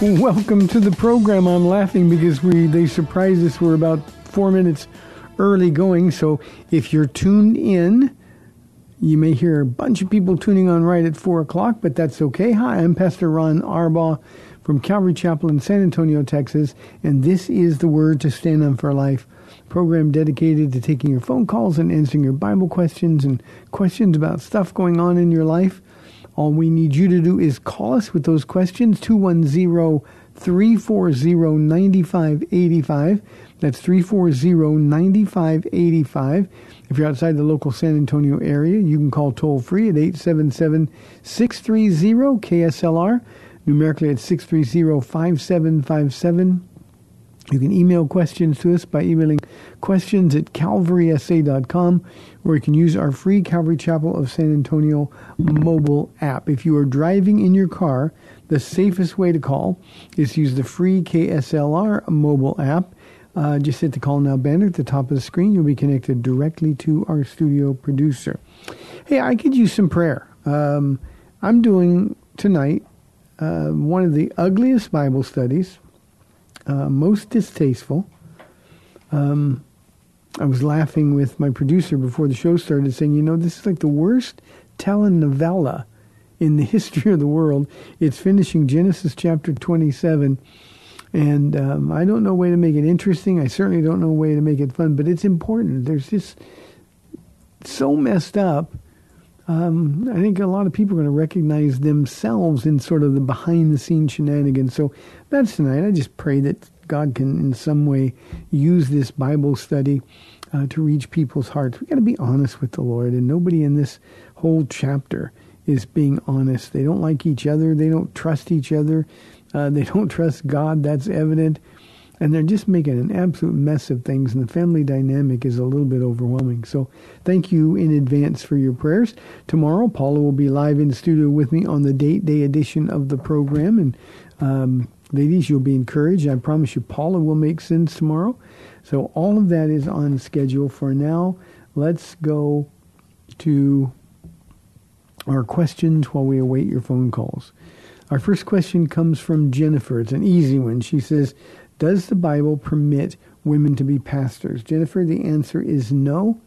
Welcome to the program. I'm laughing because we they surprised us. We're about four minutes early going. So if you're tuned in, you may hear a bunch of people tuning on right at four o'clock, but that's okay. Hi, I'm Pastor Ron Arbaugh from Calvary Chapel in San Antonio, Texas, and this is the Word to Stand on for Life program dedicated to taking your phone calls and answering your Bible questions and questions about stuff going on in your life. All we need you to do is call us with those questions, 210 340 9585. That's 340 9585. If you're outside the local San Antonio area, you can call toll free at 877 630 KSLR, numerically at 630 5757. You can email questions to us by emailing questions at calvarysa.com, or you can use our free Calvary Chapel of San Antonio mobile app. If you are driving in your car, the safest way to call is to use the free KSLR mobile app. Uh, just hit the call now banner at the top of the screen. You'll be connected directly to our studio producer. Hey, I could use some prayer. Um, I'm doing tonight uh, one of the ugliest Bible studies uh, most distasteful. Um, I was laughing with my producer before the show started, saying, "You know, this is like the worst telenovela in the history of the world." It's finishing Genesis chapter twenty-seven, and um, I don't know a way to make it interesting. I certainly don't know a way to make it fun, but it's important. There's just so messed up. Um, I think a lot of people are going to recognize themselves in sort of the behind-the-scenes shenanigans. So that's tonight. I just pray that God can, in some way, use this Bible study uh, to reach people's hearts. We've got to be honest with the Lord, and nobody in this whole chapter is being honest. They don't like each other. They don't trust each other. Uh, they don't trust God. That's evident. And they're just making an absolute mess of things, and the family dynamic is a little bit overwhelming. So thank you in advance for your prayers. Tomorrow, Paula will be live in studio with me on the date day edition of the program. And um, ladies, you'll be encouraged. I promise you, Paula will make sense tomorrow. So all of that is on schedule for now. Let's go to our questions while we await your phone calls. Our first question comes from Jennifer. It's an easy one. She says, Does the Bible permit women to be pastors? Jennifer, the answer is no.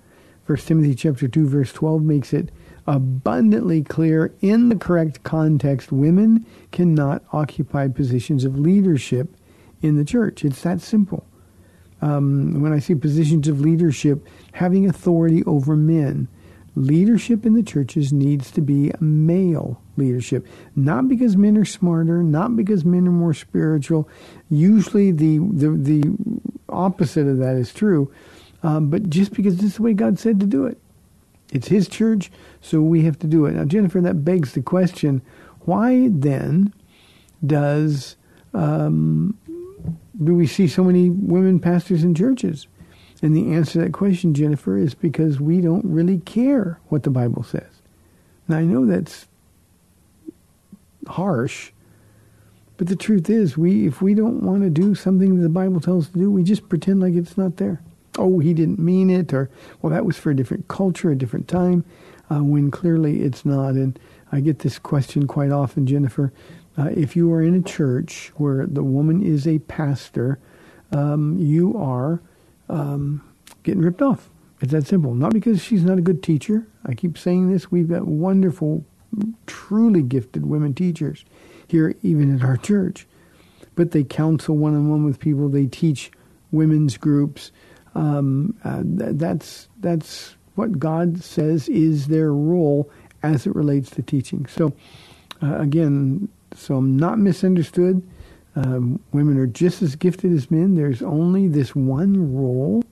1 Timothy chapter 2 verse 12 makes it abundantly clear in the correct context women cannot occupy positions of leadership in the church. It's that simple. Um, when I see positions of leadership, having authority over men, leadership in the churches needs to be male leadership. Not because men are smarter, not because men are more spiritual. Usually the, the, the opposite of that is true. Um, but just because this is the way God said to do it. It's His church, so we have to do it. Now, Jennifer, that begs the question, why then does um, do we see so many women pastors in churches? And the answer to that question, Jennifer, is because we don't really care what the Bible says. Now, I know that's harsh, but the truth is, we if we don't want to do something that the Bible tells us to do, we just pretend like it's not there. Oh, he didn't mean it, or well, that was for a different culture, a different time, uh, when clearly it's not. And I get this question quite often, Jennifer. Uh, if you are in a church where the woman is a pastor, um, you are um, getting ripped off. It's that simple. Not because she's not a good teacher. I keep saying this. We've got wonderful, truly gifted women teachers here, even at our church. But they counsel one on one with people. They teach women's groups. Um, uh, th- that's that's what God says is their role as it relates to teaching. So, uh, again, so I'm not misunderstood. Um, women are just as gifted as men. There's only this one role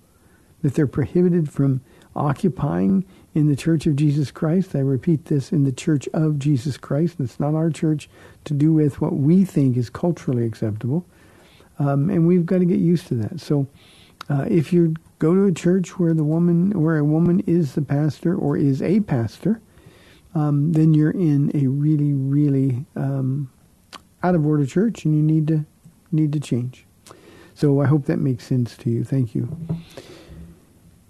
that they're prohibited from occupying in the Church of Jesus Christ. I repeat this in the Church of Jesus Christ. It's not our church to do with what we think is culturally acceptable. Um, and we've got to get used to that. So uh, if you go to a church where the woman, where a woman is the pastor or is a pastor, um, then you're in a really, really um, out of order church, and you need to need to change. So I hope that makes sense to you. Thank you.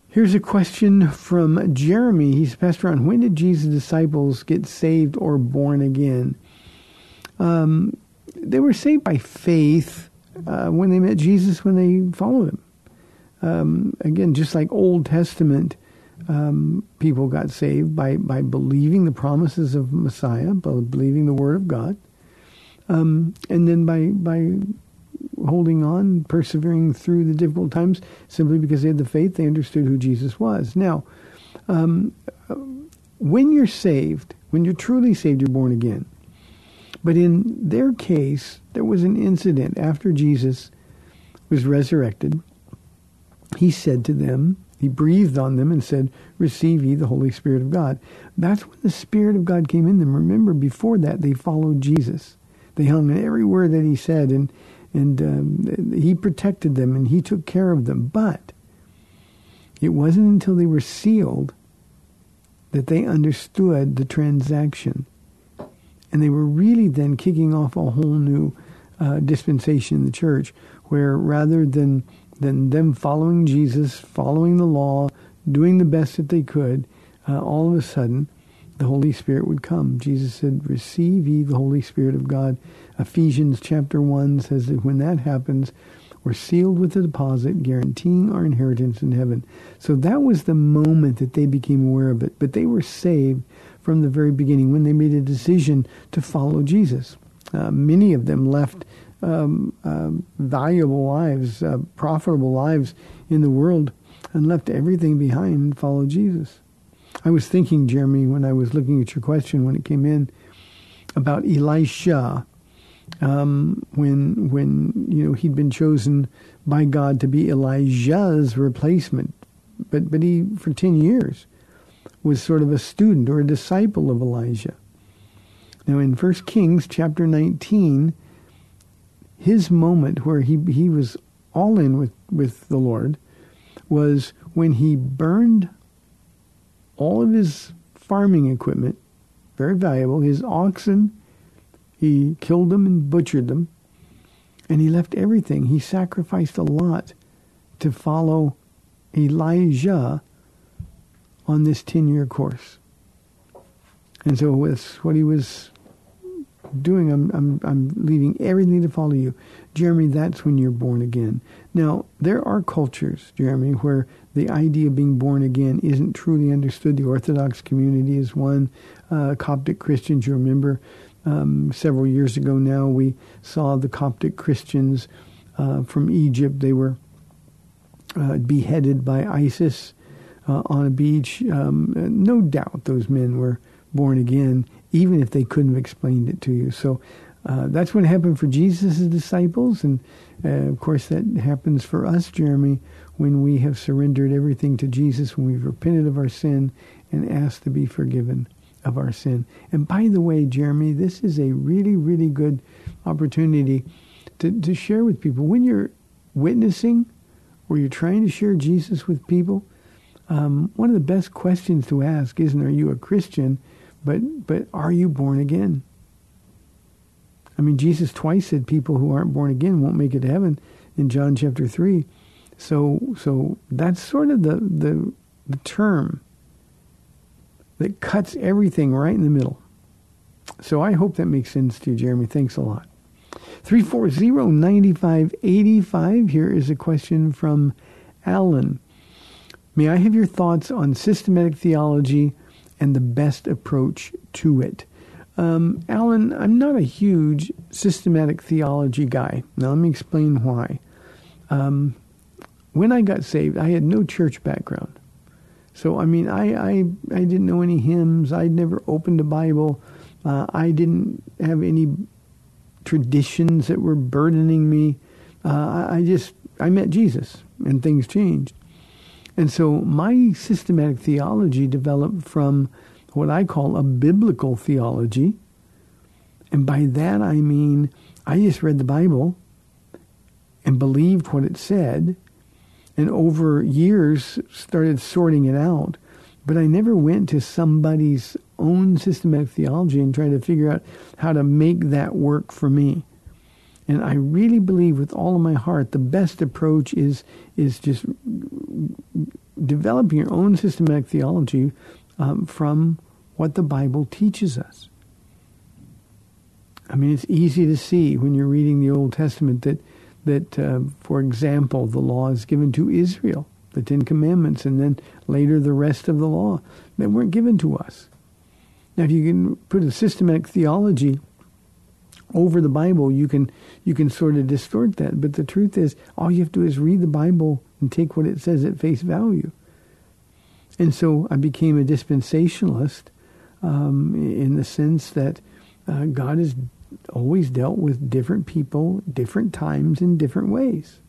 Here's a question from Jeremy. He's a Pastor Ron when did Jesus' disciples get saved or born again? Um, they were saved by faith uh, when they met Jesus, when they followed him. Um, again, just like Old Testament um, people got saved by, by believing the promises of Messiah, by believing the Word of God, um, and then by by holding on, persevering through the difficult times, simply because they had the faith, they understood who Jesus was. Now, um, when you're saved, when you're truly saved, you're born again. But in their case, there was an incident after Jesus was resurrected. He said to them, he breathed on them and said, Receive ye the Holy Spirit of God. That's when the Spirit of God came in them. Remember, before that, they followed Jesus. They hung every word that he said, and, and um, he protected them and he took care of them. But it wasn't until they were sealed that they understood the transaction. And they were really then kicking off a whole new uh, dispensation in the church, where rather than than them following Jesus, following the law, doing the best that they could, uh, all of a sudden, the Holy Spirit would come. Jesus said, "Receive ye the Holy Spirit of God." Ephesians chapter one says that when that happens, we're sealed with a deposit guaranteeing our inheritance in heaven. So that was the moment that they became aware of it. But they were saved from the very beginning when they made a decision to follow Jesus. Uh, many of them left um, um, valuable lives, uh, profitable lives in the world, and left everything behind and followed Jesus. I was thinking, Jeremy, when I was looking at your question when it came in, about Elisha, um, when when you know he'd been chosen by God to be Elijah's replacement, but but he for ten years was sort of a student or a disciple of Elijah. Now in First Kings chapter nineteen, his moment where he he was all in with, with the Lord was when he burned all of his farming equipment, very valuable, his oxen, he killed them and butchered them, and he left everything. He sacrificed a lot to follow Elijah on this 10-year course. And so with what he was doing, I'm, I'm, I'm leaving everything to follow you. Jeremy, that's when you're born again. Now, there are cultures, Jeremy, where the idea of being born again isn't truly understood. The Orthodox community is one. Uh, Coptic Christians, you remember, um, several years ago now, we saw the Coptic Christians uh, from Egypt. They were uh, beheaded by ISIS uh, on a beach. Um, no doubt those men were born again even if they couldn't have explained it to you. So uh, that's what happened for Jesus' disciples, and uh, of course that happens for us, Jeremy, when we have surrendered everything to Jesus, when we've repented of our sin and asked to be forgiven of our sin. And by the way, Jeremy, this is a really, really good opportunity to, to share with people. When you're witnessing or you're trying to share Jesus with people, um, one of the best questions to ask isn't, are you a Christian? But but are you born again? I mean, Jesus twice said people who aren't born again won't make it to heaven in John chapter three. So so that's sort of the the, the term that cuts everything right in the middle. So I hope that makes sense to you, Jeremy. Thanks a lot. 340-9585. Here is a question from Alan. May I have your thoughts on systematic theology and the best approach to it. Um, Alan, I'm not a huge systematic theology guy. Now, let me explain why. Um, when I got saved, I had no church background. So, I mean, I, I, I didn't know any hymns. I'd never opened a Bible. Uh, I didn't have any traditions that were burdening me. Uh, I just, I met Jesus and things changed. And so my systematic theology developed from what I call a biblical theology. And by that I mean I just read the Bible and believed what it said and over years started sorting it out. But I never went to somebody's own systematic theology and tried to figure out how to make that work for me. And I really believe with all of my heart the best approach is is just developing your own systematic theology um, from what the Bible teaches us. I mean, it's easy to see when you're reading the Old Testament that that, uh, for example, the law is given to Israel, the Ten Commandments, and then later the rest of the law that weren't given to us. Now, if you can put a systematic theology over the Bible, you can you can sort of distort that. But the truth is, all you have to do is read the Bible and take what it says at face value. And so I became a dispensationalist um, in the sense that uh, God has always dealt with different people, different times, in different ways.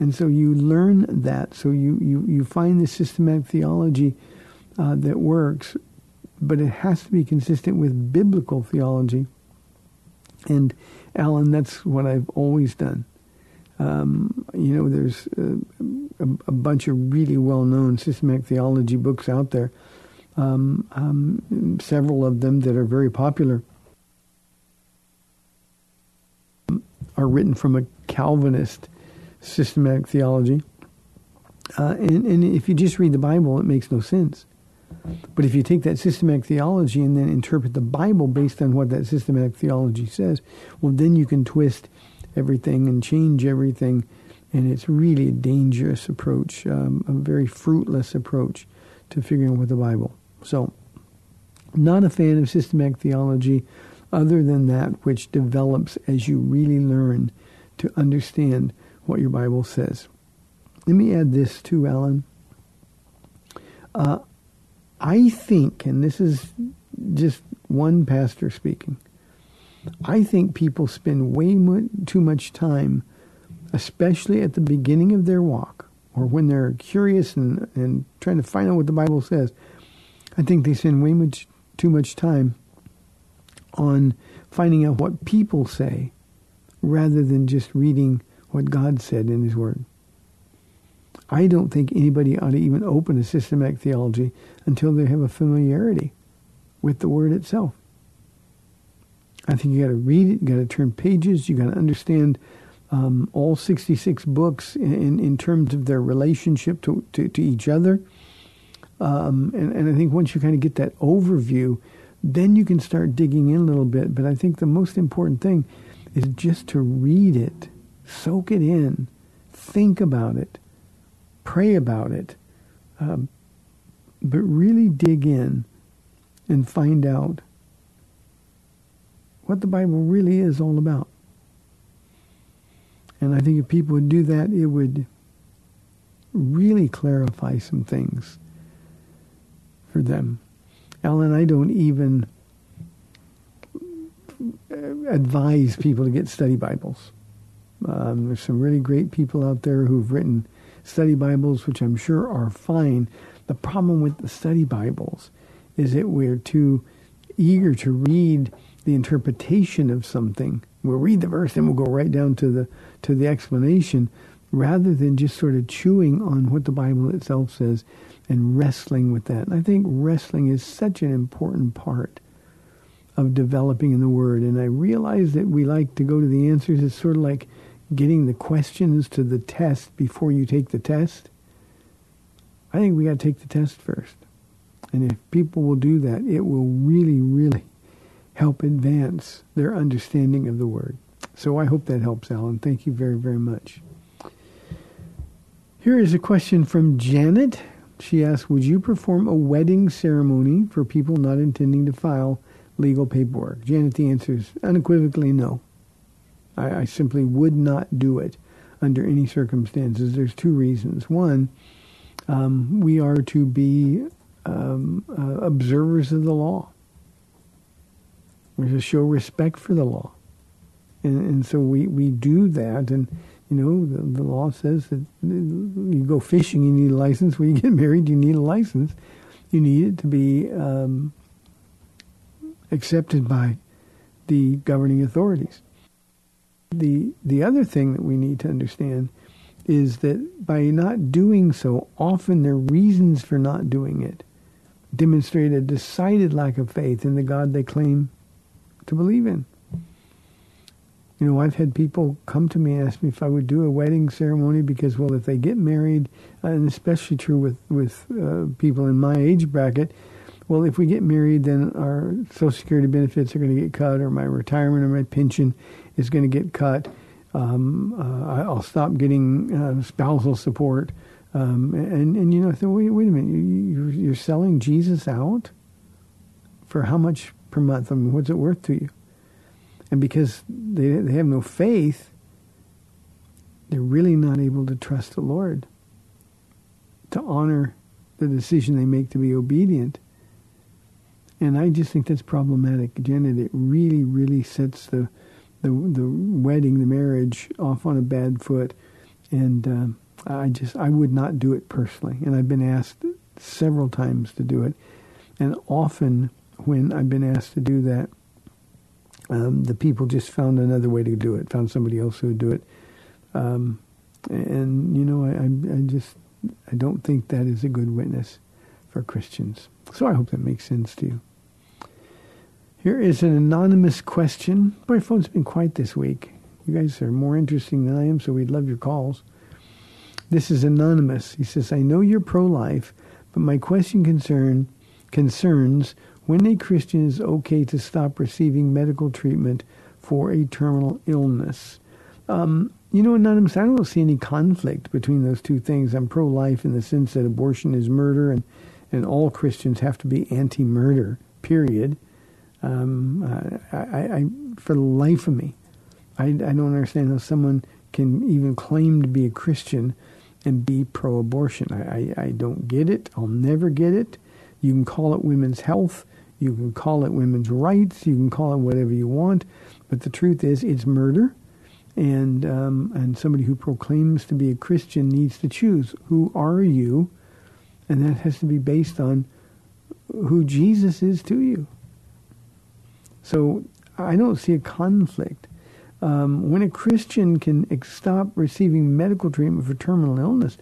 And so you learn that. So you, you, you find the systematic theology uh, that works, but it has to be consistent with biblical theology. And Alan, that's what I've always done. Um, you know, there's a, a, bunch of really well-known systematic theology books out there um, um, several of them that are very popular are written from a Calvinist systematic theology. Uh, and, and if you just read the Bible, it makes no sense. But if you take that systematic theology and then interpret the Bible based on what that systematic theology says, well, then you can twist everything and change everything. And it's really a dangerous approach, um, a very fruitless approach to figuring out what the Bible so, not a fan of systematic theology other than that which develops as you really learn to understand what your Bible says. Let me add this too, Alan. Uh, I think, and this is just one pastor speaking, I think people spend way too much time, especially at the beginning of their walk, or when they're curious and, and trying to find out what the Bible says, I think they spend way much too much time on finding out what people say rather than just reading what God said in His Word. I don't think anybody ought to even open a systematic theology until they have a familiarity with the Word itself. I think you got to read it, you got to turn pages, you got to understand um, all 66 books in, in terms of their relationship to, to, to each other um, and, and I think once you kind of get that overview, then you can start digging in a little bit. But I think the most important thing is just to read it, soak it in, think about it, pray about it, um, but really dig in and find out what the Bible really is all about. And I think if people would do that, it would really clarify some things for them. Alan, I don't even advise people to get study Bibles. Um, there's some really great people out there who've written study Bibles, which I'm sure are fine. The problem with the study Bibles is that we're too eager to read the interpretation of something. We'll read the verse and we'll go right down to the to the explanation rather than just sort of chewing on what the Bible itself says and wrestling with that. And I think wrestling is such an important part of developing in the Word. And I realize that we like to go to the answers. It's sort of like getting the questions to the test before you take the test. I think we got to take the test first. And if people will do that, it will really, really help advance their understanding of the Word. So I hope that helps, Alan. Thank you very, very much. Here is a question from Janet. She asks, would you perform a wedding ceremony for people not intending to file legal paperwork? Janet, the answer is unequivocally no. I, I simply would not do it under any circumstances. There's two reasons. One, um, we are to be um, uh, observers of the law. We're to show respect for the law. And, and so we, we do that. And, you know, the, the law says that you go fishing, you need a license. When you get married, you need a license. You need it to be um, accepted by the governing authorities. The, the other thing that we need to understand is that by not doing so, often their reasons for not doing it demonstrate a decided lack of faith in the God they claim to believe in. You know, I've had people come to me and ask me if I would do a wedding ceremony because, well, if they get married, and especially true with with uh, people in my age bracket, well, if we get married, then our Social Security benefits are going to get cut, or my retirement or my pension is going to get cut. Um, uh, I'll stop getting uh, spousal support. Um, and, and, you know, I thought, wait, wait a minute, you, are you're selling Jesus out for how much per month? I mean, what's it worth to you? And because they, they have no faith, they're really not able to trust the Lord, to honor the decision they make to be obedient. And I just think that's problematic, Janet. It really, really sets the the the wedding, the marriage, off on a bad foot. And uh, I just I would not do it personally. And I've been asked several times to do it, and often when I've been asked to do that, um, the people just found another way to do it, found somebody else who would do it. Um, and you know, I, I just I don't think that is a good witness for Christians. So I hope that makes sense to you. Here is an anonymous question. My phone's been quiet this week. You guys are more interesting than I am, so we'd love your calls. This is anonymous. He says, I know you're pro-life, but my question concern concerns when a Christian is okay to stop receiving medical treatment for a terminal illness. Um, you know, Anonymous, I don't see any conflict between those two things. I'm pro-life in the sense that abortion is murder and and all Christians have to be anti-murder. Period. Um, I, I, I, for the life of me, I, I don't understand how someone can even claim to be a Christian and be pro-abortion. I, I, I don't get it. I'll never get it. You can call it women's health. You can call it women's rights. You can call it whatever you want. But the truth is, it's murder. And um, and somebody who proclaims to be a Christian needs to choose who are you and that has to be based on who Jesus is to you. So I don't see a conflict. Um, when a Christian can stop receiving medical treatment for terminal illness,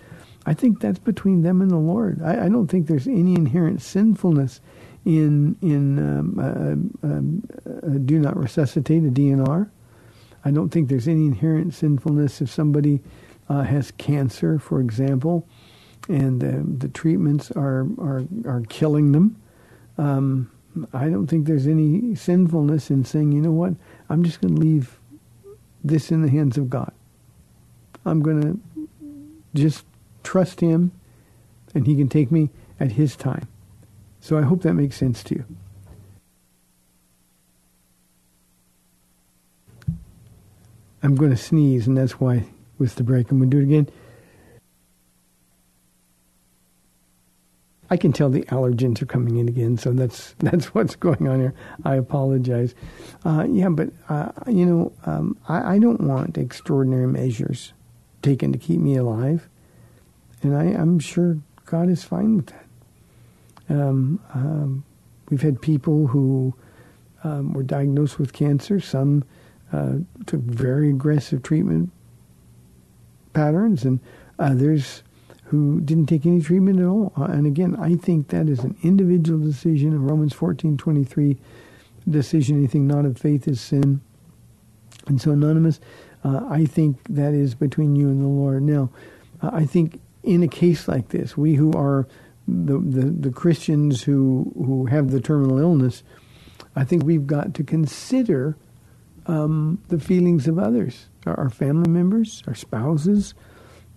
I think that's between them and the Lord. I, I don't think there's any inherent sinfulness in in um, uh, um, uh, do not resuscitate a DNR. I don't think there's any inherent sinfulness if somebody uh, has cancer, for example, and the, the treatments are, are, are killing them. Um, I don't think there's any sinfulness in saying, you know what, I'm just going to leave this in the hands of God. I'm going to just trust Him, and He can take me at His time. So I hope that makes sense to you. I'm going to sneeze, and that's why with the break. I'm going to do it again. I can tell the allergens are coming in again, so that's that's what's going on here. I apologize. Uh, yeah, but uh, you know, um, I, I, don't want extraordinary measures taken to keep me alive, and I, am sure God is fine with that. Um, um, we've had people who um, were diagnosed with cancer. Some uh, took very aggressive treatment patterns, and others who didn't take any treatment at all. Uh, and again, I think that is an individual decision. In Romans fourteen twenty three, decision anything not of faith is sin. And so, anonymous, uh, I think that is between you and the Lord. Now, uh, I think in a case like this, we who are the, the, the Christians who who have the terminal illness, I think we've got to consider um, the feelings of others, our, our family members, our spouses.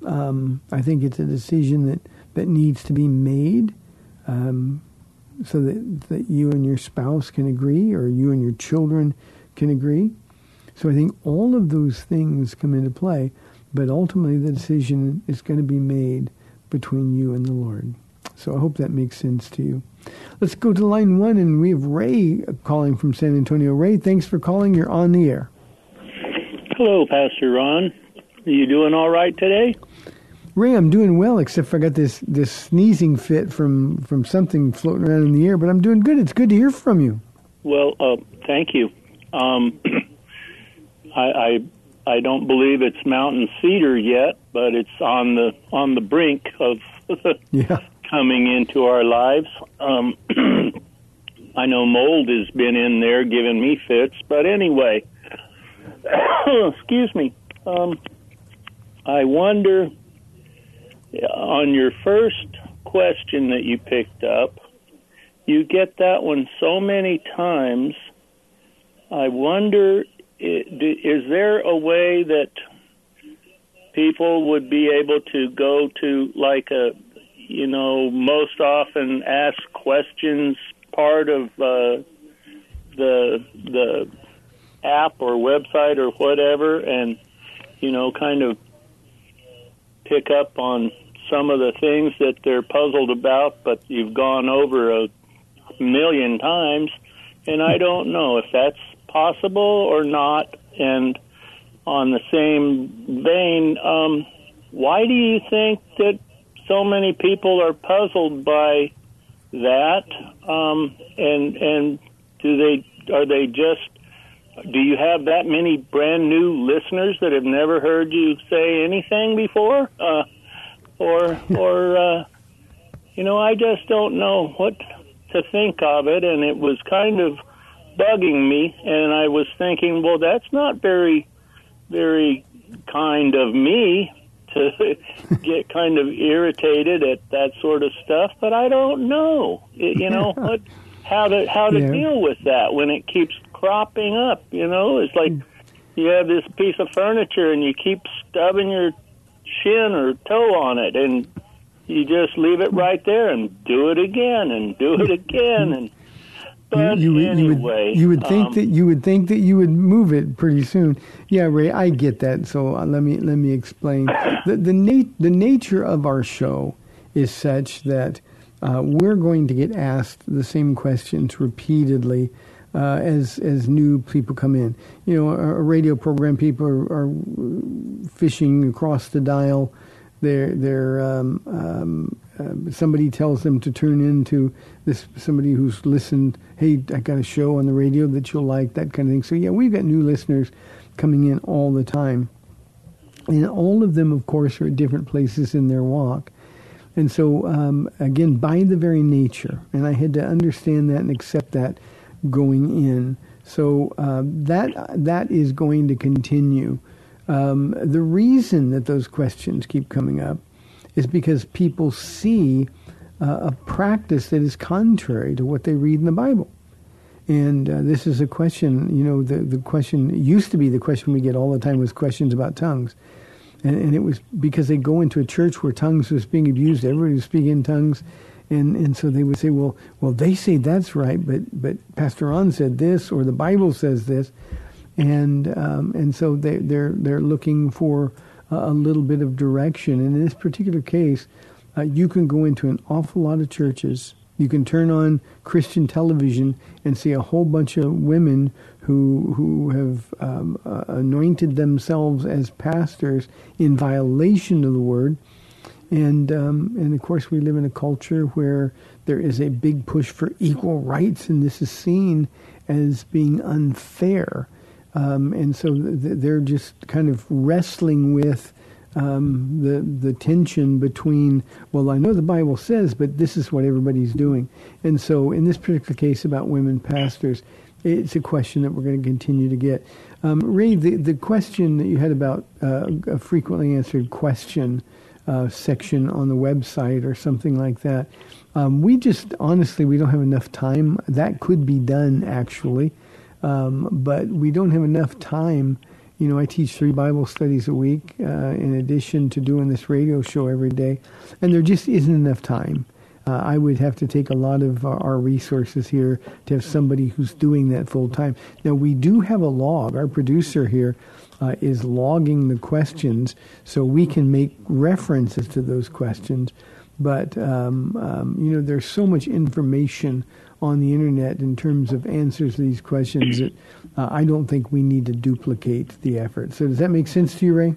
Um, I think it's a decision that, that needs to be made um, so that, that you and your spouse can agree or you and your children can agree. So I think all of those things come into play. but ultimately the decision is going to be made between you and the Lord. So I hope that makes sense to you. Let's go to line one, and we have Ray calling from San Antonio. Ray, thanks for calling. You're on the air. Hello, Pastor Ron. Are you doing all right today? Ray, I'm doing well, except I got this, this sneezing fit from, from something floating around in the air, but I'm doing good. It's good to hear from you. Well, uh, thank you. Um, I, I I don't believe it's mountain cedar yet, but it's on the on the brink of Yeah. coming into our lives. Um, I know mold has been in there giving me fits, but anyway, excuse me. Um, I wonder on your first question that you picked up, you get that one so many times. I wonder, is there a way that people would be able to go to like a, you know, most often asked questions part of uh, the the app or website or whatever, and you know, kind of pick up on some of the things that they're puzzled about, but you've gone over a million times, and I don't know if that's possible or not. And on the same vein, um, why do you think that so many people are puzzled by that? Um, and and do they are they just do you have that many brand new listeners that have never heard you say anything before? Uh, or or uh, you know, I just don't know what to think of it, and it was kind of bugging me. And I was thinking, well, that's not very very kind of me to get kind of irritated at that sort of stuff, but I don't know, you know, what how to how to Yeah. deal with that when it keeps cropping up. You know, it's like you have this piece of furniture and you keep stubbing your shin or toe on it, and you just leave it right there and do it again and do it again and. But you, would, anyway, you would, you would think um, that you would think that you would move it pretty soon. Yeah, Ray, I get that. So uh, let me let me explain. The the, nat- the nature of our show is such that uh, we're going to get asked the same questions repeatedly uh, as as new people come in. You know, a, a radio program people are, are fishing across the dial. They're they're um, um, um, somebody tells them to tune into this somebody who's listened. Hey, I got a show on the radio that you'll like, that kind of thing. So yeah, we've got new listeners coming in all the time, and all of them, of course, are at different places in their walk. And so, um, again, by the very nature, and I had to understand that and accept that going in. So uh, that that is going to continue. Um, the reason that those questions keep coming up is because people see uh, a practice that is contrary to what they read in the Bible. And uh, this is a question, you know, the, the question used to be the question we get all the time was questions about tongues. And, and it was because they go into a church where tongues was being abused, everybody was speaking in tongues. And, and so they would say, well, well, they say that's right, but, but Pastor Ron said this, or the Bible says this. And, um, and so they, they're, they're looking for a, a little bit of direction. And in this particular case, uh, you can go into an awful lot of churches. You can turn on Christian television and see a whole bunch of women who who have um, uh, anointed themselves as pastors in violation of the word. And um, and of course, we live in a culture where there is a big push for equal rights, and this is seen as being unfair. Um, and so th- they're just kind of wrestling with um, the the tension between well, I know the Bible says, but this is what everybody's doing. And so, in this particular case about women pastors, it's a question that we're going to continue to get. Um, Ray, the the question that you had about uh, a frequently answered question uh, section on the website or something like that. Um, we just honestly we don't have enough time. That could be done actually, um, but we don't have enough time. You know, I teach three Bible studies a week uh, in addition to doing this radio show every day, and there just isn't enough time. Uh, I would have to take a lot of our, our resources here to have somebody who's doing that full time. Now we do have a log. Our producer here uh, is logging the questions so we can make references to those questions. But um, um, you know, there's so much information on the internet in terms of answers to these questions that uh, I don't think we need to duplicate the effort. So does that make sense to you, Ray?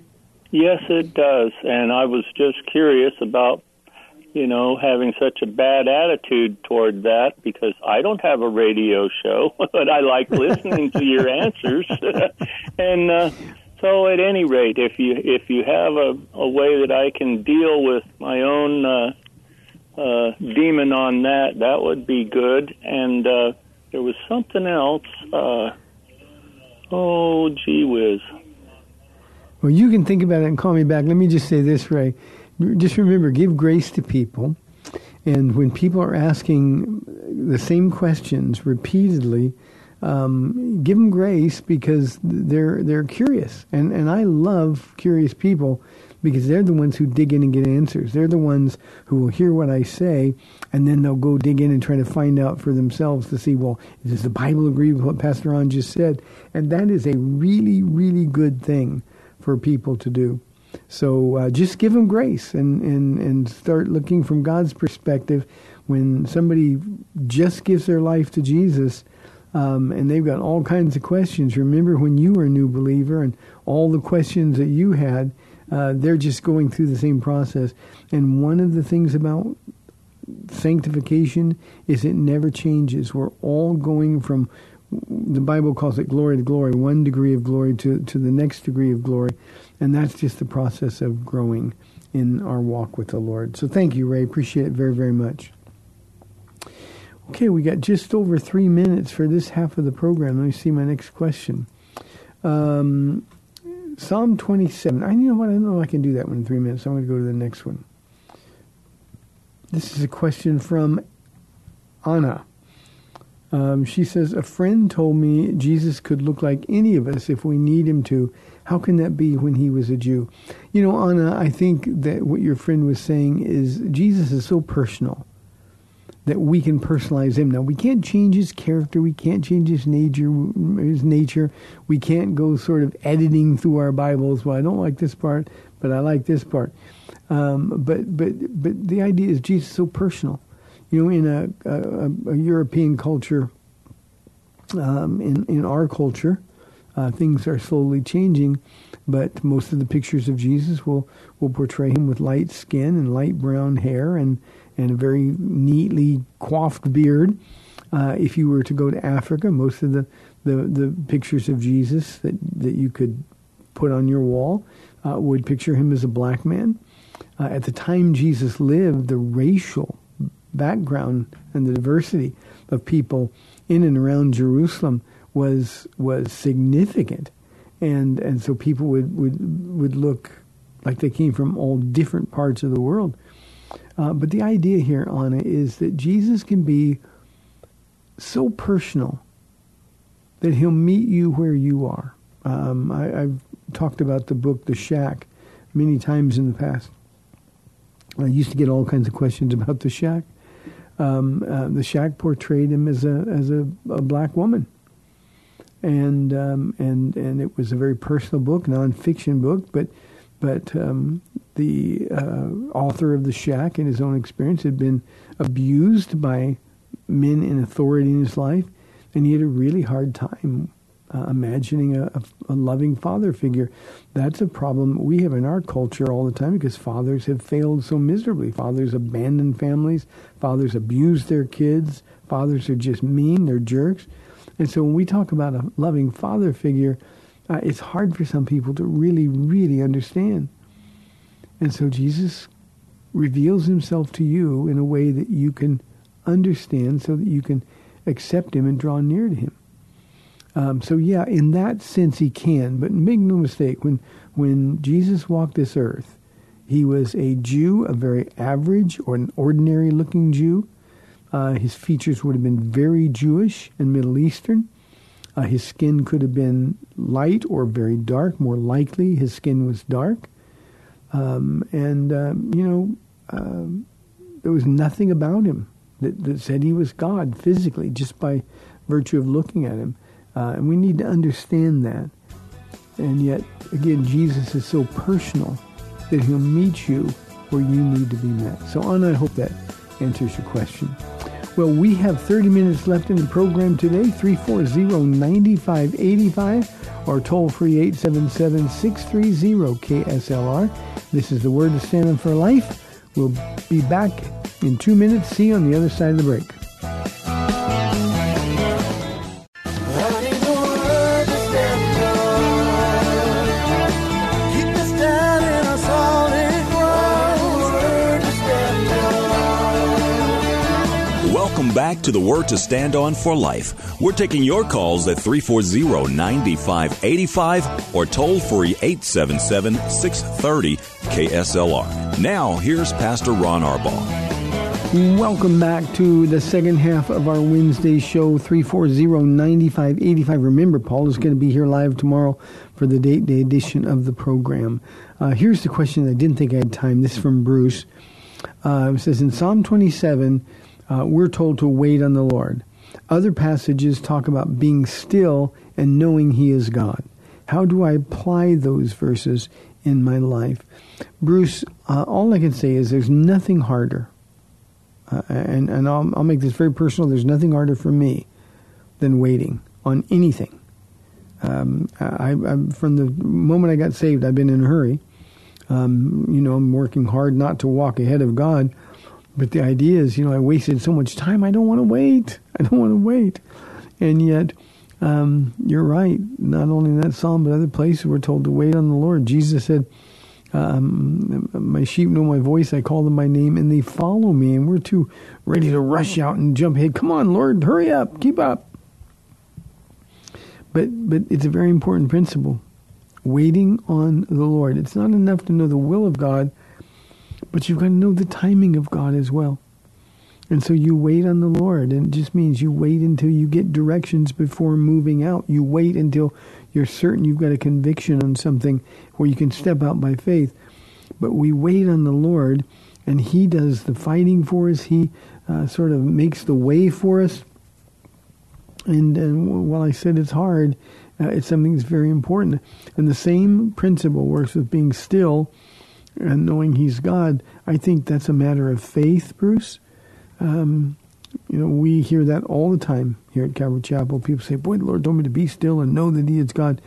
Yes, it does. And I was just curious about, you know, having such a bad attitude toward that because I don't have a radio show, but I like listening to your answers. and uh, so, at any rate, if you if you have a, a way that I can deal with my own uh, uh, demon on that, that would be good. And uh, there was something else. Uh, oh, gee whiz. Well, you can think about it and call me back. Let me just say this, Ray. Just remember, give grace to people. And when people are asking the same questions repeatedly, um, give them grace because they're they're curious. And and I love curious people because they're the ones who dig in and get answers. They're the ones who will hear what I say and then they'll go dig in and try to find out for themselves to see, well, does the Bible agree with what Pastor Ron just said? And that is a really, really good thing for people to do. So uh, just give them grace and, and, and start looking from God's perspective. When somebody just gives their life to Jesus um, and they've got all kinds of questions, remember when you were a new believer and all the questions that you had, uh, they're just going through the same process. And one of the things about sanctification is it never changes. We're all going from the Bible calls it glory to glory, one degree of glory to, to the next degree of glory. And that's just the process of growing in our walk with the Lord. So thank you, Ray. Appreciate it very, very much. Okay, we got just over three minutes for this half of the program. Let me see my next question. Um, Psalm 27. I you know what? I don't know I can do that one in three minutes. I'm going to go to the next one. This is a question from Anna. Um, she says, A friend told me Jesus could look like any of us if we need him to. How can that be when he was a Jew? You know, Anna, I think that what your friend was saying is Jesus is so personal that we can personalize him. Now, we can't change his character. We can't change his nature. His nature. We can't go sort of editing through our Bibles. Well, I don't like this part, but I like this part. Um, but but but the idea is Jesus is so personal you know, in a, a, a European culture, um, in in our culture, uh, things are slowly changing, but most of the pictures of Jesus will will portray him with light skin and light brown hair and and a very neatly coiffed beard. Uh, if you were to go to Africa, most of the, the, the pictures of Jesus that, that you could put on your wall uh, would picture him as a black man. Uh, at the time Jesus lived, the racial background and the diversity of people in and around Jerusalem was was significant, and and so people would would would look like they came from all different parts of the world. Uh, but the idea here, Anna, is that Jesus can be so personal that he'll meet you where you are. Um, I, I've talked about the book The Shack many times in the past. I used to get all kinds of questions about The Shack um, uh, the shack portrayed him as a as a, a black woman, and um, and and it was a very personal book, nonfiction book, but but um, the uh, author of the shack, in his own experience, had been abused by men in authority in his life, and he had a really hard time uh, imagining a, a, a, loving father figure. That's a problem we have in our culture all the time because fathers have failed so miserably. Fathers abandon families. Fathers abuse their kids. Fathers are just mean. They're jerks. And so when we talk about a loving father figure, uh, it's hard for some people to really, really understand. And so Jesus reveals himself to you in a way that you can understand so that you can accept him and draw near to him. Um, so yeah, in that sense he can. But make no mistake, when when Jesus walked this earth, he was a Jew, a very average or an ordinary looking Jew. Uh, his features would have been very Jewish and Middle Eastern. Uh, his skin could have been light or very dark. More likely, his skin was dark. Um, and um, you know, um, there was nothing about him that, that said he was God physically, just by virtue of looking at him. Uh, and we need to understand that. And yet, again, Jesus is so personal that he'll meet you where you need to be met. So, Anna, I hope that answers your question. Well, we have 30 minutes left in the program today, 340-9585 or toll free 877-630-KSLR. This is the Word to Stand for Life. We'll be back in two minutes. See you on the other side of the break. To the Word to Stand On for Life. We're taking your calls at 340-9585 or toll free 877-630-KSLR. Now, here's Pastor Ron Arbaugh. Welcome back to the second half of our Wednesday show, 340-9585. Remember, Paul is going to be here live tomorrow for the date day edition of the program. Uh, here's the question I didn't think I had time. This is from Bruce. Uh, it says, in Psalm 27, uh, we're told to wait on the Lord. Other passages talk about being still and knowing he is God. How do I apply those verses in my life? Bruce, uh, all I can say is there's nothing harder uh, and and I'll, I'll make this very personal. There's nothing harder for me than waiting on anything. Um, I, I, from the moment I got saved, I've been in a hurry. Um, you know, I'm working hard not to walk ahead of God. But the idea is, you know, I wasted so much time. I don't want to wait. I don't want to wait. And yet, um, you're right. Not only in that psalm, but other places, we're told to wait on the Lord. Jesus said, um, my sheep know my voice. I call them by name, and they follow me. And we're too ready to rush out and jump ahead. Come on, Lord, hurry up, keep up. But but it's a very important principle. Waiting on the Lord. It's not enough to know the will of God, but you've got to know the timing of God as well. And so you wait on the Lord, and it just means you wait until you get directions before moving out. You wait until you're certain you've got a conviction on something where you can step out by faith. But we wait on the Lord, and He does the fighting for us. He uh, sort of makes the way for us. And, and while I said it's hard, uh, it's something that's very important. And the same principle works with being still and knowing He's God. I think that's a matter of faith, Bruce. Um, you know, we hear that all the time here at Calvary Chapel. People say, Boy, the Lord told me to be still and know that He is God.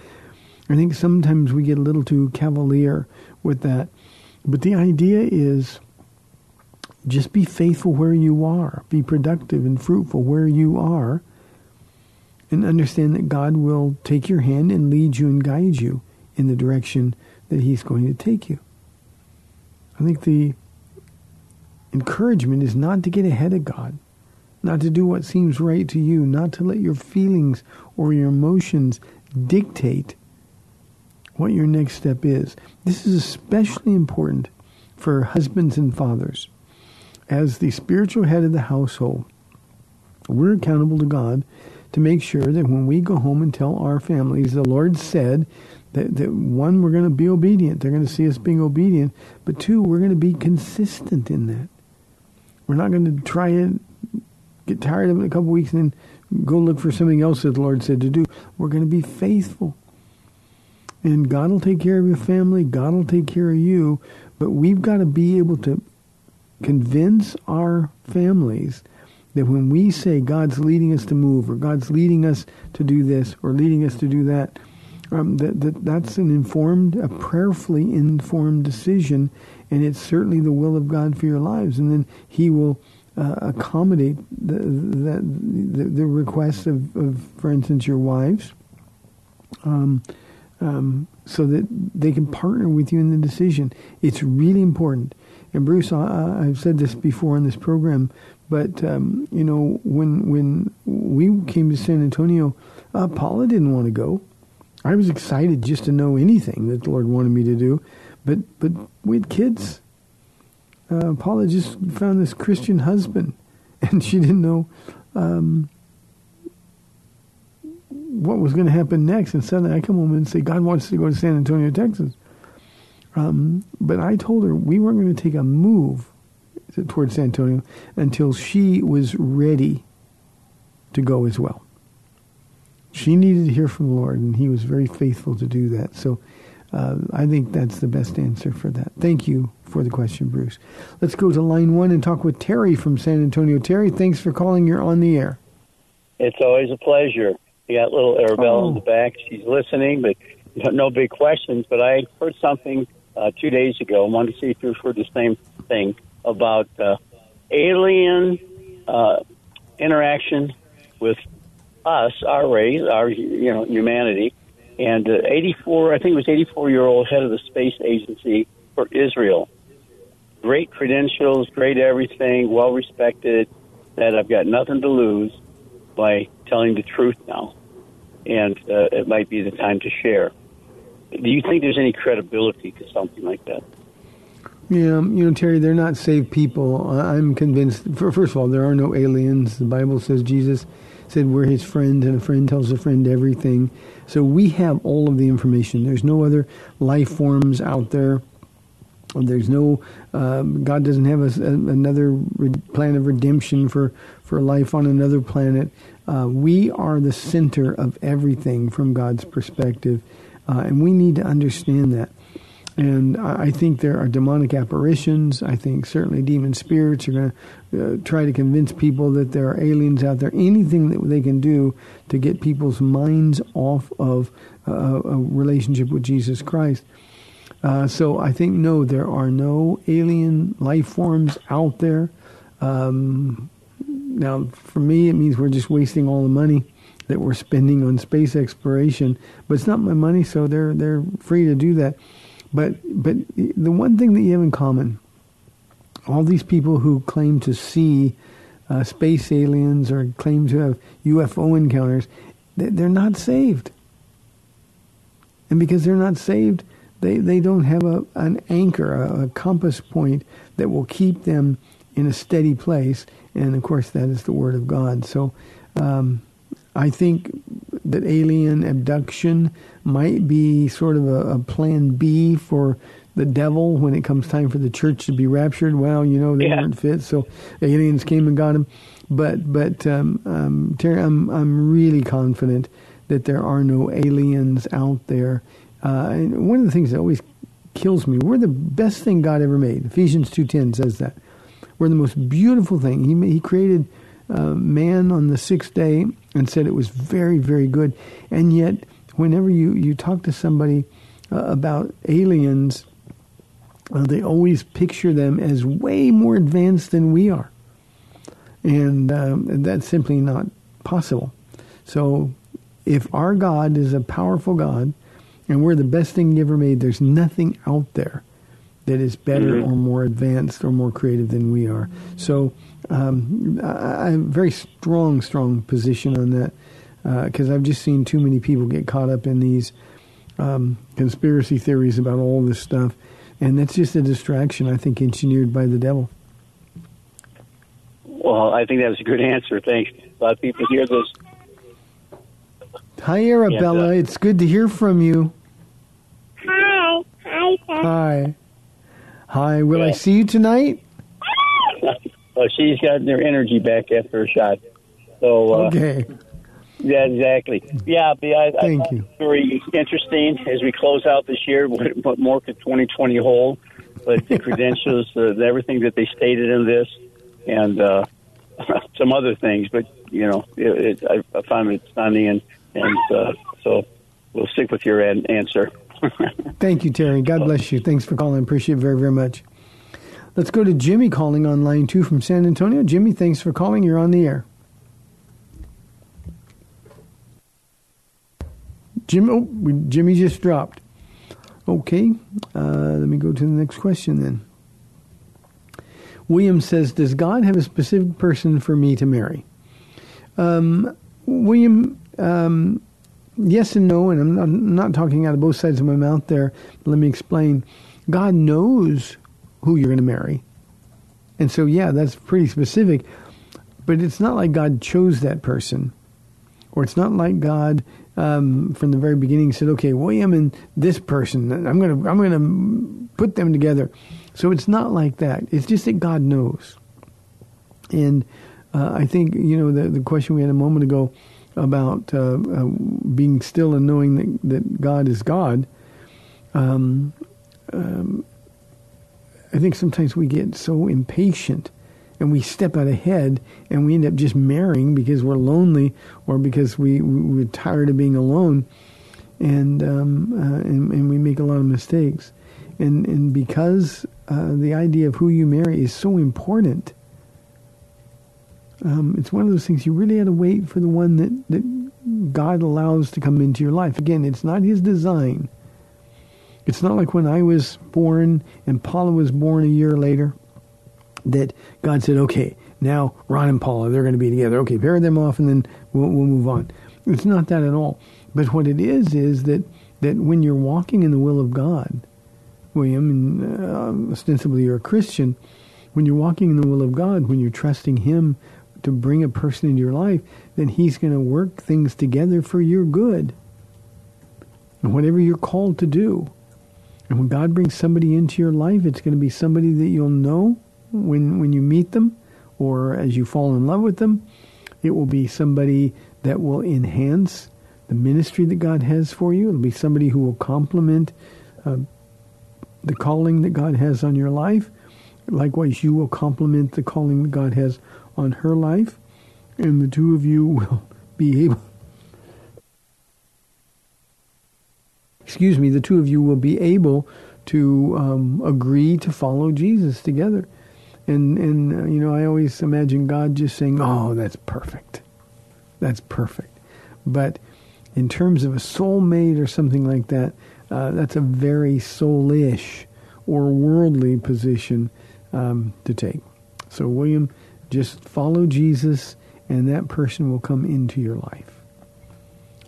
I think sometimes we get a little too cavalier with that. But the idea is just be faithful where you are, be productive and fruitful where you are, and understand that God will take your hand and lead you and guide you in the direction that He's going to take you. I think the encouragement is not to get ahead of God, not to do what seems right to you, not to let your feelings or your emotions dictate what your next step is. This is especially important for husbands and fathers. As the spiritual head of the household, we're accountable to God to make sure that when we go home and tell our families, the Lord said that, that one, we're going to be obedient. They're going to see us being obedient. But two, we're going to be consistent in that. We're not going to try and get tired of it a couple weeks and then go look for something else that the Lord said to do. We're going to be faithful. And God will take care of your family. God will take care of you. But we've got to be able to convince our families that when we say God's leading us to move or God's leading us to do this or leading us to do that, um, that, that that's an informed, a prayerfully informed decision, and it's certainly the will of God for your lives. And then He will uh, accommodate the, the, the, the requests of, of, for instance, your wives, um, um, so that they can partner with you in the decision. It's really important. And Bruce, I, I've said this before in this program, but um, you know, when when we came to San Antonio, uh, Paula didn't want to go. I was excited just to know anything that the Lord wanted me to do, but but we had kids. Uh, Paula just found this Christian husband, and she didn't know um, what was going to happen next. And suddenly, I come home and say, God wants to go to San Antonio, Texas. Um, but I told her we weren't going to take a move towards San Antonio until she was ready to go as well. she needed to hear from the Lord, and He was very faithful to do that. So uh, I think that's the best answer for that. Thank you for the question, Bruce. Let's go to line one and talk with Terry from San Antonio. Terry, thanks for calling. You're on the air. It's always a pleasure. You got little Arabella Oh. in the back. She's listening, but no big questions. But I heard something uh, two days ago. I wanted to see if you heard the same thing about uh, alien uh, interaction with us, our race, our you know humanity, and uh, 84. I think it was 84 year old head of the space agency for Israel. Great credentials, great everything, well respected. That I've got nothing to lose by telling the truth now, and uh, it might be the time to share. Do you think there's any credibility to something like that? Yeah, um, you know, Terry, they're not saved people. I'm convinced. First of all, there are no aliens. The Bible says Jesus said we're his friend, and a friend tells a friend everything. So we have all of the information. There's no other life forms out there. There's no um, God doesn't have a, another re- plan of redemption for for life on another planet. Uh, we are the center of everything from God's perspective, uh, and we need to understand that. And I think there are demonic apparitions. I think certainly demon spirits are going to uh, try to convince people that there are aliens out there. Anything that they can do to get people's minds off of uh, a relationship with Jesus Christ. Uh, so I think no, there are no alien life forms out there. Um, now, for me, it means we're just wasting all the money that we're spending on space exploration. But it's not my money, so they're they're free to do that. But but the one thing that you have in common, all these people who claim to see uh, space aliens or claim to have UFO encounters, they- they're not saved. And because they're not saved, they, they don't have a, an anchor, a, a compass point that will keep them in a steady place. And of course, that is the Word of God. So um, I think that alien abduction might be sort of a, a plan B for the devil when it comes time for the church to be raptured. Well, you know, they Yeah. weren't fit, so aliens came and got him. But but um, um, Terry, I'm I'm really confident that there are no aliens out there. Uh, and one of the things that always kills me, we're the best thing God ever made. Ephesians two ten says that we're the most beautiful thing. He he created uh, man on the sixth day and said it was very very good. And yet, whenever you you talk to somebody uh, about aliens, uh, they always picture them as way more advanced than we are, and um, that's simply not possible. So, if our God is a powerful God, and we're the best thing He ever made, there's nothing out there that is better Mhm. or more advanced or more creative than we are. So, um, I, I have a very strong, strong position on that because I've just seen too many people get caught up in these um, conspiracy theories about all this stuff, and that's just a distraction. I think engineered by the devil. Well, I think that was a good answer. Thanks. A lot of people hear this. Hi, Arabella. uh, it's good to hear from you. Hi. Hi, Seth. Hi. Hi. Will I see you tonight? well, she's got their energy back after a shot. So, uh, Okay. yeah, exactly. Yeah, but I, I Thank thought you. very interesting as we close out this year. What, what more could 2020 hold? But the credentials, uh, everything that they stated in this, and uh, some other things. But you know, it, it, I, I found it stunning, and and uh, so we'll stick with your an- answer. Thank you, Terry. God bless you. Thanks for calling. Appreciate it very, very much. Let's go to Jimmy calling on line two from San Antonio. Jimmy, thanks for calling. You're on the air. Jim, oh, Jimmy just dropped. Okay, uh, let me go to the next question then. William says, "Does God have a specific person for me to marry?" Um, William, um, yes and no, and I'm not, I'm not talking out of both sides of my mouth there. Let me explain. God knows who you're going to marry, and so yeah, that's pretty specific. But it's not like God chose that person, or it's not like God um, from the very beginning said, "Okay, William and this person, I'm going to I'm going to put them together." So it's not like that. It's just that God knows. And uh, I think you know the the question we had a moment ago. about uh, uh, being still and knowing that, that God is God, um, um, I think sometimes we get so impatient and we step out ahead and we end up just marrying because we're lonely or because we, we're tired of being alone and, um, uh, and, and we make a lot of mistakes. And, and because uh, the idea of who you marry is so important, um, it's one of those things you really have to wait for the one that, that God allows to come into your life. Again, it's not his design. It's not like when I was born and Paula was born a year later that God said, okay, now Ron and Paula, they're going to be together. Okay, pair them off and then we'll, we'll move on. It's not that at all. But what it is, is that, that when you're walking in the will of God, William, and uh, ostensibly you're a Christian, when you're walking in the will of God, when you're trusting Him to bring a person into your life, then He's going to work things together for your good. And whatever you're called to do. And when God brings somebody into your life, it's going to be somebody that you'll know when when you meet them or as you fall in love with them. It will be somebody that will enhance the ministry that God has for you. It'll be somebody who will complement uh, the calling that God has on your life. Likewise, you will complement the calling that God has on her life, and the two of you will be able. Excuse me, the two of you will be able to um, agree to follow Jesus together. And, and uh, you know, I always imagine God just saying, oh, that's perfect. That's perfect. But in terms of a soulmate or something like that, uh, that's a very soulish or worldly position um, to take. So, William, just follow Jesus, and that person will come into your life.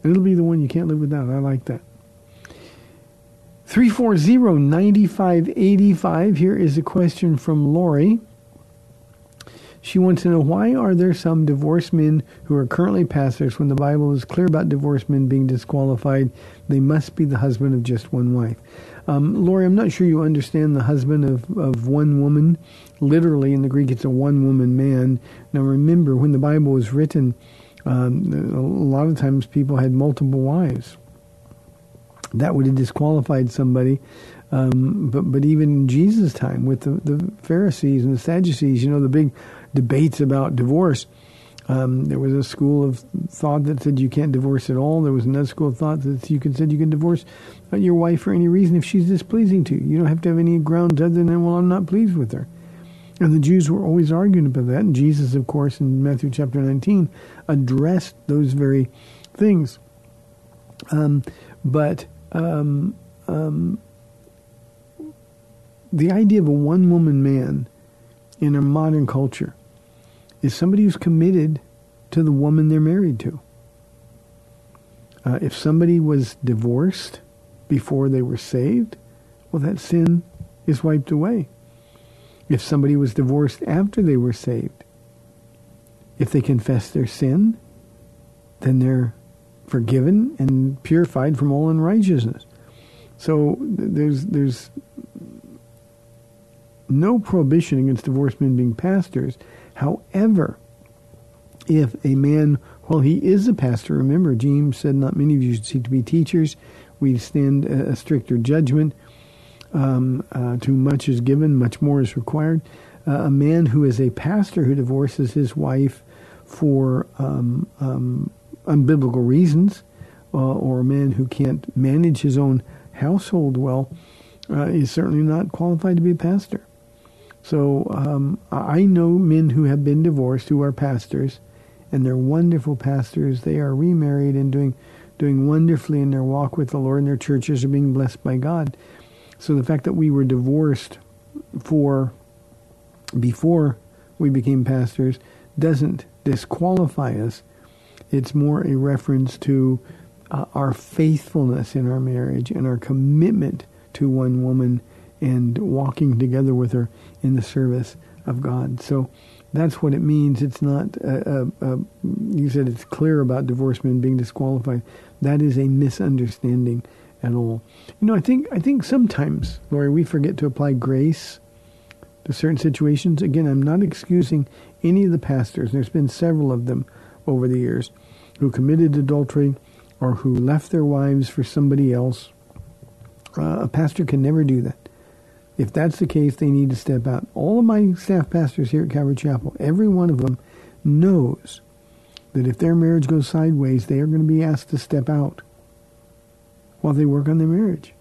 It'll be the one you can't live without. I like that. 340-9585. Here is a question from Lori. She wants to know why are there some divorced men who are currently pastors when the Bible is clear about divorced men being disqualified? They must be the husband of just one wife. Um, Lori, I'm not sure you understand the husband of, of one woman. Literally, in the Greek, it's a one woman man. Now, remember, when the Bible was written, um, a lot of times people had multiple wives. That would have disqualified somebody. Um, but but even in Jesus' time, with the, the Pharisees and the Sadducees, you know, the big debates about divorce. Um, there was a school of thought that said you can't divorce at all. There was another school of thought that you can said you can divorce your wife for any reason if she's displeasing to you. You don't have to have any grounds other than well, I'm not pleased with her. And the Jews were always arguing about that. And Jesus, of course, in Matthew chapter 19, addressed those very things. Um, but um, um, the idea of a one woman man in a modern culture is somebody who's committed to the woman they're married to. Uh, if somebody was divorced before they were saved, well, that sin is wiped away. If somebody was divorced after they were saved, if they confess their sin, then they're forgiven and purified from all unrighteousness. So there's there's no prohibition against divorced men being pastors. However, if a man, while he is a pastor, remember James said, "Not many of you should seek to be teachers." We stand a, a stricter judgment. Um, uh, too much is given, much more is required. Uh, a man who is a pastor who divorces his wife for um, um, unbiblical reasons, uh, or a man who can't manage his own household well, uh, is certainly not qualified to be a pastor. So um, I know men who have been divorced who are pastors, and they're wonderful pastors. They are remarried and doing doing wonderfully in their walk with the Lord, and their churches are being blessed by God. So the fact that we were divorced for before we became pastors doesn't disqualify us. It's more a reference to uh, our faithfulness in our marriage and our commitment to one woman and walking together with her in the service of God. So that's what it means. It's not, uh, uh, you said it's clear about divorced men being disqualified. That is a misunderstanding at all. You know, I think, I think sometimes, Lori, we forget to apply grace to certain situations. Again, I'm not excusing any of the pastors. There's been several of them over the years. Who committed adultery or who left their wives for somebody else. Uh, a pastor can never do that. If that's the case, they need to step out. All of my staff pastors here at Calvary Chapel, every one of them knows that if their marriage goes sideways, they are going to be asked to step out while they work on their marriage.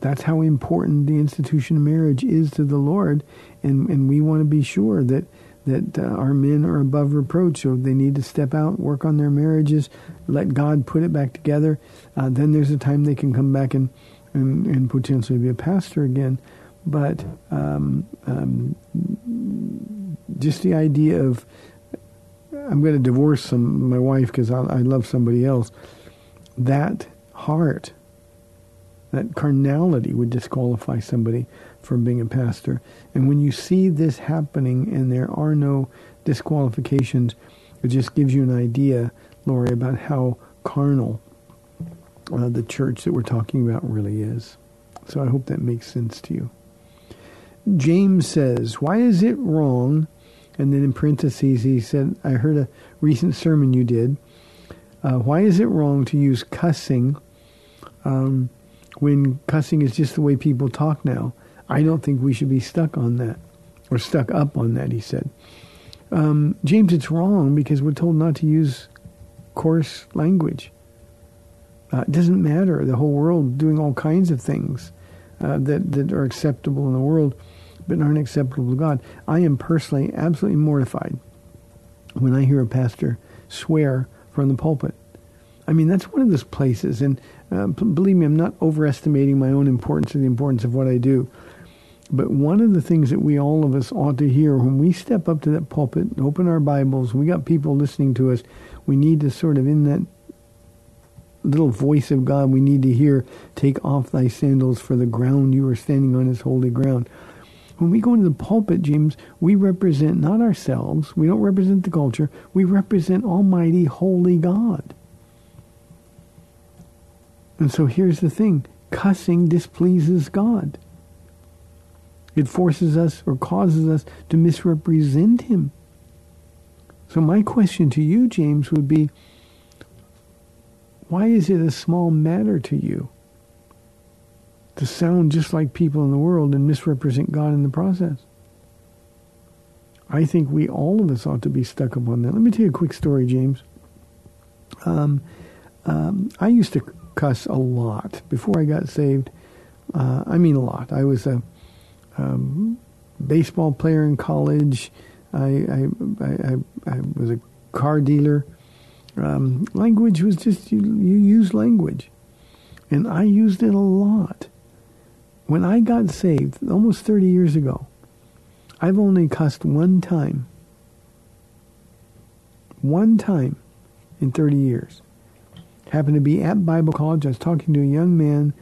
That's how important the institution of marriage is to the Lord, and, and we want to be sure that that uh, our men are above reproach, so they need to step out, work on their marriages, let God put it back together. Uh, then there's a time they can come back and, and, and potentially be a pastor again. But um, um, just the idea of I'm going to divorce some my wife because I, I love somebody else. That heart, that carnality would disqualify somebody from being a pastor. And when you see this happening and there are no disqualifications, it just gives you an idea, Lori, about how carnal uh, the church that we're talking about really is. So I hope that makes sense to you. James says, why is it wrong? And then in parentheses, he said, I heard a recent sermon you did. Uh, why is it wrong to use cussing um, when cussing is just the way people talk now? I don't think we should be stuck on that or stuck up on that, he said. Um, James, it's wrong because we're told not to use coarse language. Uh, it doesn't matter. The whole world doing all kinds of things uh, that, that are acceptable in the world but aren't acceptable to God. I am personally absolutely mortified when I hear a pastor swear from the pulpit. I mean, that's one of those places, and uh, believe me, I'm not overestimating my own importance or the importance of what I do. But one of the things that we all of us ought to hear when we step up to that pulpit and open our Bibles, we got people listening to us, we need to sort of in that little voice of God, we need to hear, take off thy sandals for the ground you are standing on is holy ground. When we go into the pulpit, James, we represent not ourselves, we don't represent the culture, we represent Almighty Holy God. And so here's the thing cussing displeases God. It forces us or causes us to misrepresent him. So my question to you, James, would be, why is it a small matter to you to sound just like people in the world and misrepresent God in the process? I think we, all of us, ought to be stuck upon that. Let me tell you a quick story, James. Um, um, I used to cuss a lot before I got saved. Uh, I mean a lot. I was a um, baseball player in college. I, I, I, I was a car dealer. Um, language was just, you, you use language. And I used it a lot. When I got saved, almost 30 years ago, I've only cussed one time. One time in 30 years. Happened to be at Bible college. I was talking to a young man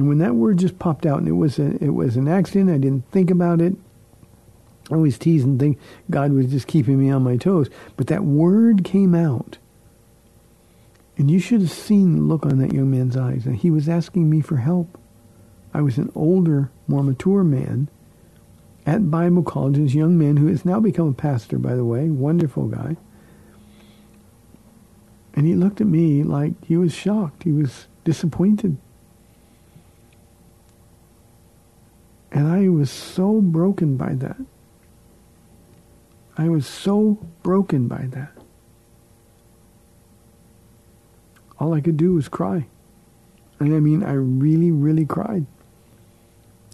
and when that word just popped out, and it was a, it was an accident, I didn't think about it. I always tease and think God was just keeping me on my toes. But that word came out. And you should have seen the look on that young man's eyes. And he was asking me for help. I was an older, more mature man at Bible college, this young man who has now become a pastor, by the way, wonderful guy. And he looked at me like he was shocked. He was disappointed. And I was so broken by that. I was so broken by that. All I could do was cry. And I mean, I really, really cried.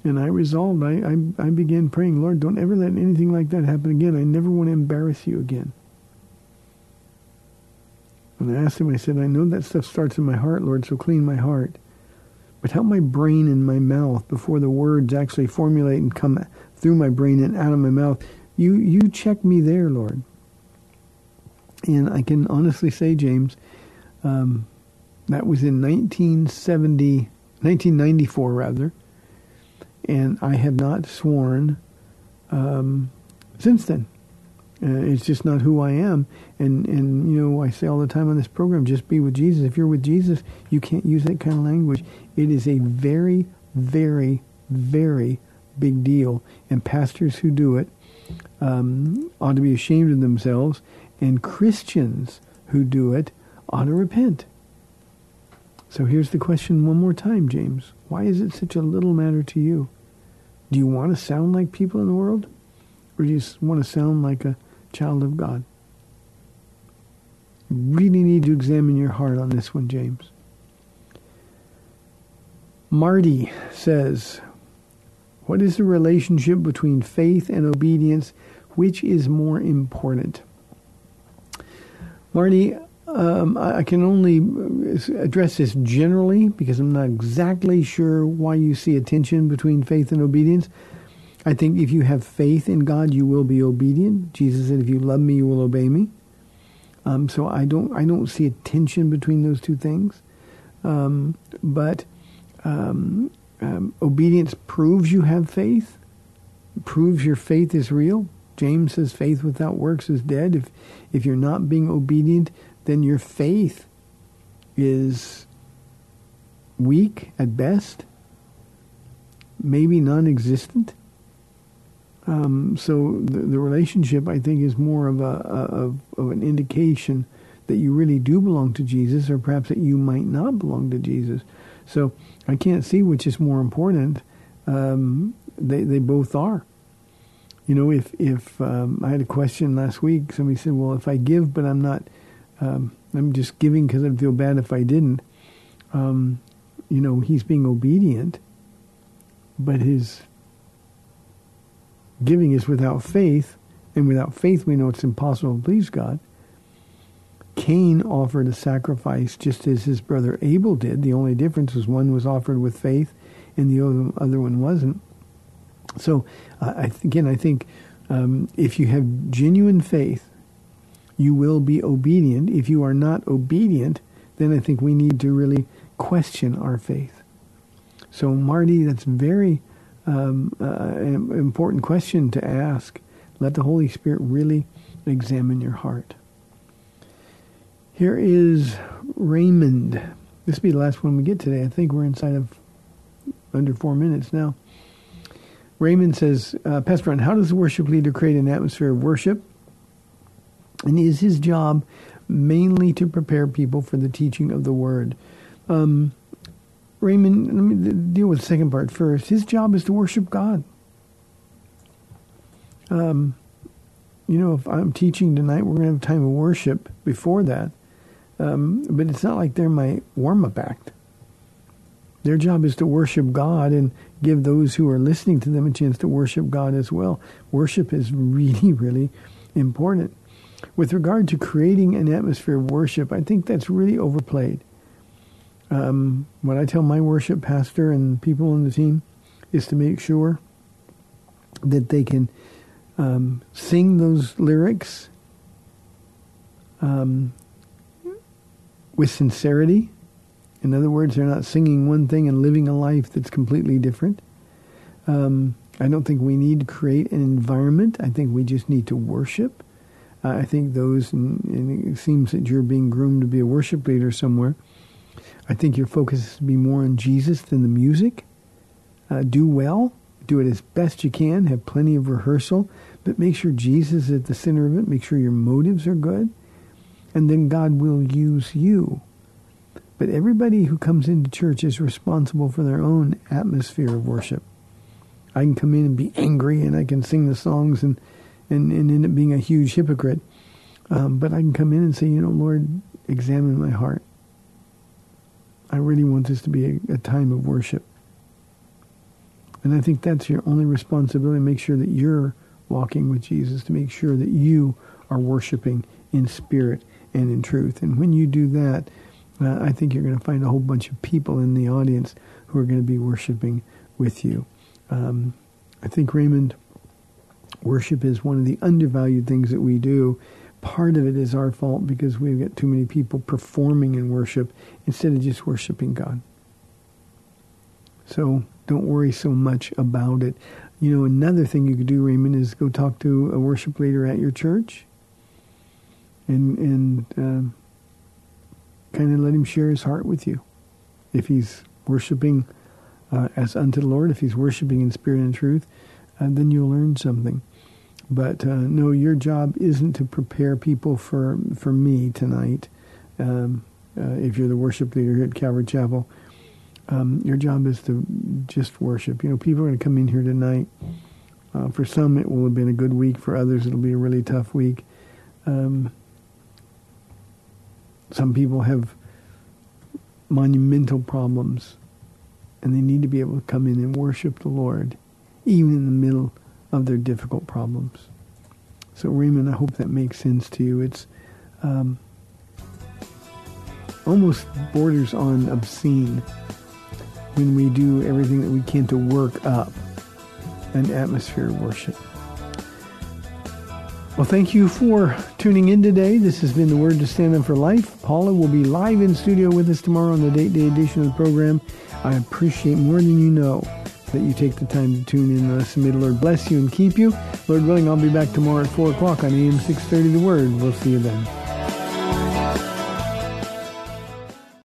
And I resolved, I, I, I began praying, Lord, don't ever let anything like that happen again. I never want to embarrass you again. And I asked him, I said, I know that stuff starts in my heart, Lord, so clean my heart but help my brain and my mouth before the words actually formulate and come through my brain and out of my mouth. You you check me there, Lord. And I can honestly say, James, um, that was in 1970, 1994 rather, and I have not sworn um, since then. Uh, it's just not who I am. And, and, you know, I say all the time on this program, just be with Jesus. If you're with Jesus, you can't use that kind of language. It is a very, very, very big deal. And pastors who do it um, ought to be ashamed of themselves. And Christians who do it ought to repent. So here's the question one more time, James. Why is it such a little matter to you? Do you want to sound like people in the world? Or do you want to sound like a child of God? You really need to examine your heart on this one, James. Marty says, What is the relationship between faith and obedience? Which is more important? Marty, um, I can only address this generally because I'm not exactly sure why you see a tension between faith and obedience. I think if you have faith in God, you will be obedient. Jesus said, "If you love me, you will obey me." Um, so I don't, I don't see a tension between those two things. Um, but um, um obedience proves you have faith, proves your faith is real. James says, "Faith without works is dead." If if you're not being obedient, then your faith is weak at best, maybe non-existent. Um, so the, the, relationship, I think, is more of a of, of an indication that you really do belong to Jesus, or perhaps that you might not belong to Jesus. So I can't see which is more important. Um, they they both are. You know, if if um, I had a question last week, somebody said, "Well, if I give but I'm not, um, I'm just giving because I'd feel bad if I didn't." Um, you know, he's being obedient, but his Giving is without faith, and without faith we know it's impossible to please God. Cain offered a sacrifice just as his brother Abel did. The only difference was one was offered with faith and the other one wasn't. So, uh, I th- again, I think um, if you have genuine faith, you will be obedient. If you are not obedient, then I think we need to really question our faith. So, Marty, that's very um, uh, important question to ask. Let the Holy Spirit really examine your heart. Here is Raymond. This will be the last one we get today. I think we're inside of under four minutes now. Raymond says, uh, Pastor Ron, how does the worship leader create an atmosphere of worship? And is his job mainly to prepare people for the teaching of the word? Um, Raymond, let me deal with the second part first. His job is to worship God. Um, you know, if I'm teaching tonight, we're going to have time of worship before that. Um, but it's not like they're my warm-up act. Their job is to worship God and give those who are listening to them a chance to worship God as well. Worship is really, really important. With regard to creating an atmosphere of worship, I think that's really overplayed. Um, what I tell my worship pastor and people on the team is to make sure that they can um, sing those lyrics um, with sincerity. In other words, they're not singing one thing and living a life that's completely different. Um, I don't think we need to create an environment. I think we just need to worship. Uh, I think those, and, and it seems that you're being groomed to be a worship leader somewhere. I think your focus is to be more on Jesus than the music. Uh, do well, do it as best you can, have plenty of rehearsal, but make sure Jesus is at the center of it. Make sure your motives are good, and then God will use you. But everybody who comes into church is responsible for their own atmosphere of worship. I can come in and be angry, and I can sing the songs and, and, and end up being a huge hypocrite. Um, but I can come in and say, you know, Lord, examine my heart. I really want this to be a, a time of worship. And I think that's your only responsibility. Make sure that you're walking with Jesus, to make sure that you are worshiping in spirit and in truth. And when you do that, uh, I think you're going to find a whole bunch of people in the audience who are going to be worshiping with you. Um, I think, Raymond, worship is one of the undervalued things that we do part of it is our fault because we've got too many people performing in worship instead of just worshiping God. So don't worry so much about it. You know, another thing you could do, Raymond, is go talk to a worship leader at your church and and uh, kind of let him share his heart with you. If he's worshiping uh, as unto the Lord, if he's worshiping in spirit and truth, uh, then you'll learn something. But uh, no, your job isn't to prepare people for for me tonight. Um, uh, if you're the worship leader at Calvary Chapel, um, your job is to just worship. You know, people are going to come in here tonight. Uh, for some, it will have been a good week. For others, it'll be a really tough week. Um, some people have monumental problems, and they need to be able to come in and worship the Lord, even in the middle of their difficult problems. So, Raymond, I hope that makes sense to you. It's um, almost borders on obscene when we do everything that we can to work up an atmosphere of worship. Well, thank you for tuning in today. This has been the Word to Stand Up for Life. Paula will be live in studio with us tomorrow on the Date Day edition of the program. I appreciate more than you know that you take the time to tune in and. May the Lord bless you and keep you. Lord willing, I'll be back tomorrow at 4 o'clock on AM 630 The Word. We'll see you then.